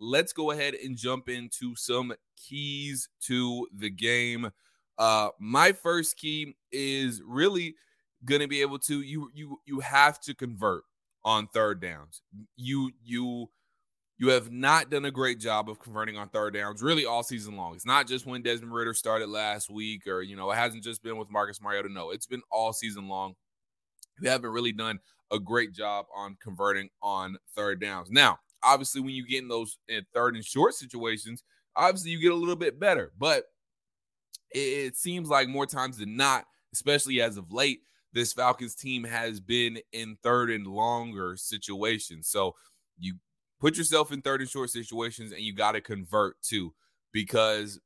let's go ahead and jump into some keys to the game. Uh, my first key is really going to be able to you you you have to convert on third downs. You you you have not done a great job of converting on third downs really all season long. It's not just when Desmond Ridder started last week or you know, it hasn't just been with Marcus Mariota. No, it's been all season long. You haven't really done a great job on converting on third downs. Now, obviously when you get in those in third and short situations, obviously you get a little bit better, but it, seems like more times than not, especially as of late, this Falcons team has been in third and longer situations. So you put yourself in third and short situations and you got to convert too because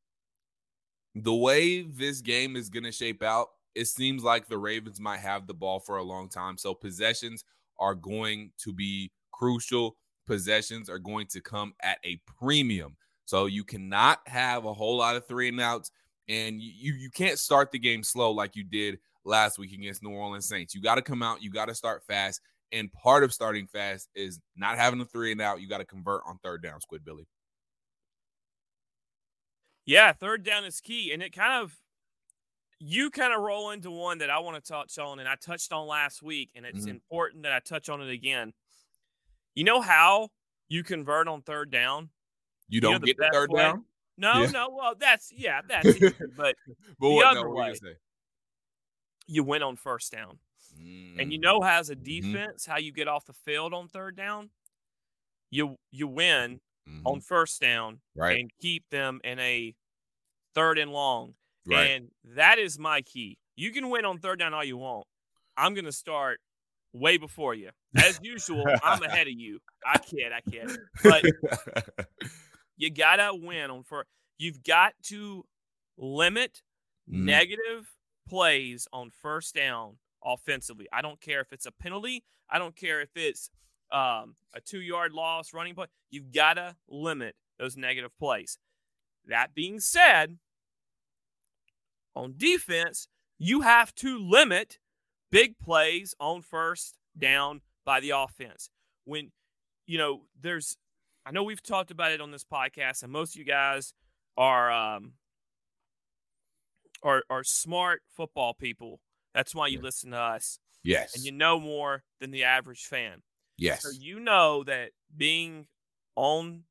the way this game is going to shape out it seems like the ravens might have the ball for a long time so possessions are going to be crucial possessions are going to come at a premium so you cannot have a whole lot of three and outs and you you can't start the game slow like you did last week against New Orleans Saints. You got to come out, you got to start fast, and part of starting fast is not having a three and out. You got to convert on third down, Squid Billy. Yeah, third down is key. And it kind of, you kind of roll into one that I want to touch on, and I touched on last week, and it's mm-hmm. important that I touch on it again. You know how you convert on third down? You don't you know get the third way? down? No, yeah. no. Well, that's, yeah, that's easy, but, but the what, other no, way, you, you win on first down. Mm. And you mm. know, as a mm-hmm. defense, mm-hmm. how you get off the field on third down, you you win mm-hmm. on first down right. and keep them in a third and long. Right. And that is my key. You can win on third down all you want. I'm gonna start way before you. As usual, I'm ahead of you. I kid, I kid. But you gotta win on first. You've got to limit mm. negative plays on first down offensively. I don't care if it's a penalty. I don't care if it's um, a two yard loss, running play. You've got to limit those negative plays. That being said, on defense, you have to limit big plays on first down by the offense. When, you know, there's, I know we've talked about it on this podcast, and most of you guys are, um, are, are smart football people that's why you listen to us. Yes. And you know more than the average fan. Yes. So you know that being on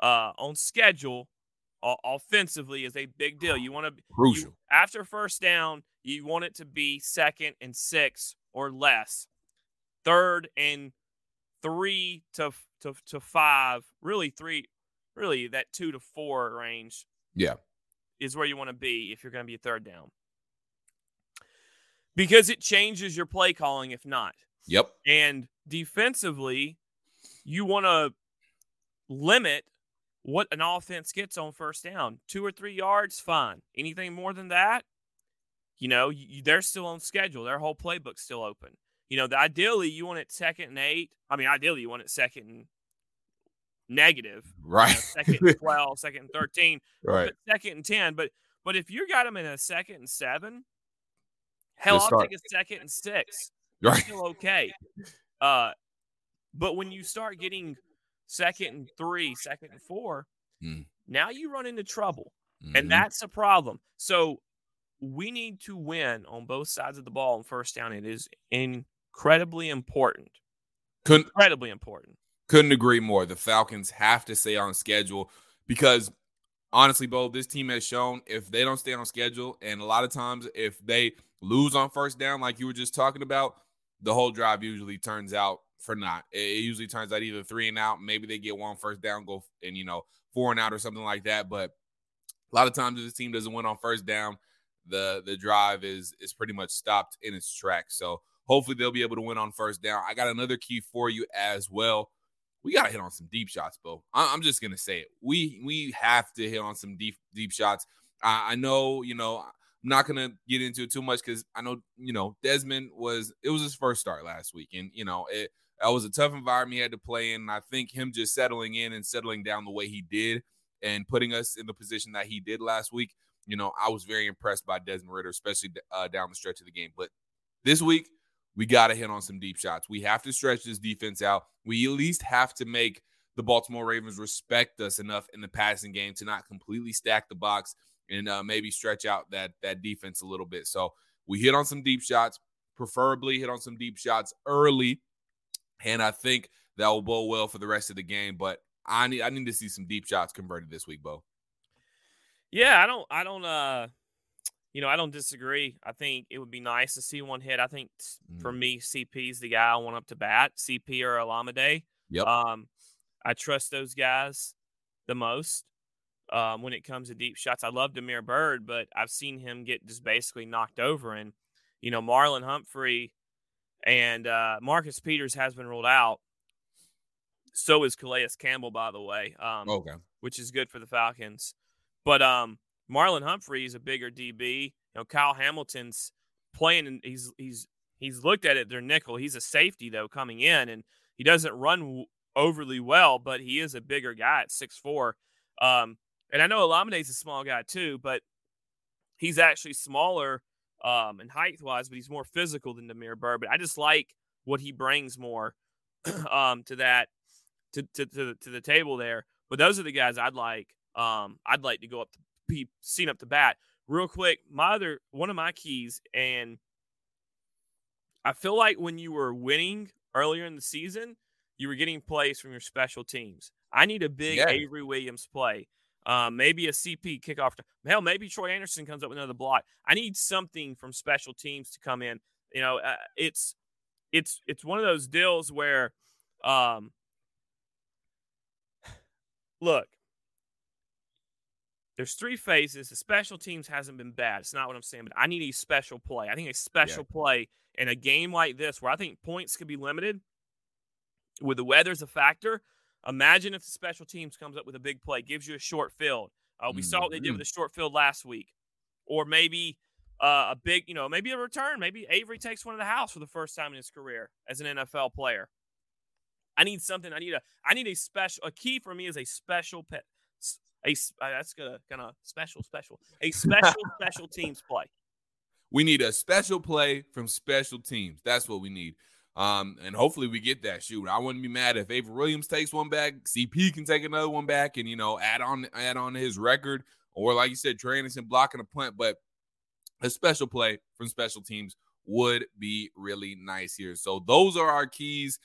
uh on schedule uh, offensively is a big deal. You want to crucial. You, after first down, you want it to be second and 6 or less. Third and 3 to to to 5, really 3 really that 2 to 4 range. Yeah. Is where you want to be if you're going to be a third down because it changes your play calling if not. Yep. And defensively, you want to limit what an offense gets on first down. Two or three yards, fine. Anything more than that, you know, you, they're still on schedule. Their whole playbook's still open. You know, the, ideally, you want it second and eight. I mean, ideally, you want it second and negative. Right. You know, second and 12, second and 13. Right. second and 10. But, but if you got them in a second and seven, Hell, I'll take a second and six. Right. Still okay. Uh, but when you start getting second and three, second and four, mm. now you run into trouble. Mm-hmm. And that's a problem. So we need to win on both sides of the ball on first down. It is incredibly important. Couldn't, incredibly important. Couldn't agree more. The Falcons have to stay on schedule because honestly, Beau, this team has shown if they don't stay on schedule, and a lot of times if they – lose on first down, like you were just talking about, the whole drive usually turns out for not. It usually turns out either three and out, maybe they get one first down, go and you know four and out or something like that. But a lot of times, if the team doesn't win on first down, the the drive is is pretty much stopped in its tracks. So hopefully they'll be able to win on first down. I got another key for you as well. We got to hit on some deep shots, Beau. I'm just gonna say it. We we have to hit on some deep deep shots. I, I know, you know, I'm not gonna get into it too much because I know you know Desmond was it was his first start last week, and you know it that was a tough environment he had to play in. And I think him just settling in and settling down the way he did and putting us in the position that he did last week, you know, I was very impressed by Desmond Ridder, especially uh, down the stretch of the game. But this week, we got to hit on some deep shots. We have to stretch this defense out. We at least have to make the Baltimore Ravens respect us enough in the passing game to not completely stack the box and uh, maybe stretch out that that defense a little bit. So we hit on some deep shots, preferably hit on some deep shots early, and I think that will bode well for the rest of the game. But I need I need to see some deep shots converted this week, Beau. Yeah, I don't I don't uh you know, I don't disagree. I think it would be nice to see one hit. I think mm. for me, CP is the guy I want up to bat. CP or Olamide. Yep. Um, I trust those guys the most um, when it comes to deep shots. I love Damiere Byrd, but I've seen him get just basically knocked over. And you know, Marlon Humphrey and uh, Marcus Peters has been ruled out. So is Calais Campbell, by the way. Um, okay. Which is good for the Falcons. But um, Marlon Humphrey is a bigger DB. You know, Kyle Hamilton's playing, and he's he's he's looked at it. Their nickel. He's a safety though coming in, and he doesn't run overly well, but he is a bigger guy at six four. Um, and I know Olamide's a small guy too, but he's actually smaller um, and height wise, but he's more physical than Damiere Byrd. But I just like what he brings more um, to that to, to, to, to the table there. But those are the guys I'd like. Um, I'd like to go up to be seen up to bat. Real quick, my other one of my keys, and I feel like when you were winning earlier in the season, you were getting plays from your special teams. I need a big yeah. Avery Williams play. Um, maybe a CP kickoff. Hell, maybe Troy Andersen comes up with another block. I need something from special teams to come in. You know, uh, it's it's it's one of those deals where, um, look, there's three phases. The special teams hasn't been bad. It's not what I'm saying, but I need a special play. I think a special yeah. play in a game like this, where I think points could be limited, with the weather's a factor. Imagine if the special teams comes up with a big play, gives you a short field. Uh, we mm-hmm. saw what they did with mm-hmm. the short field last week, or maybe uh, a big, you know, maybe a return. Maybe Avery takes one of the house for the first time in his career as an NFL player. I need something. I need a. I need a special. A key for me is a special pet. A uh, that's gonna kind of special, special. A special special teams play. We need a special play from special teams. That's what we need. Um, and hopefully we get that shoot. I wouldn't be mad if Avery Williams takes one back, CP can take another one back, and you know, add on add on his record, or like you said, Trey Andersen blocking a punt. But a special play from special teams would be really nice here. So those are our keys.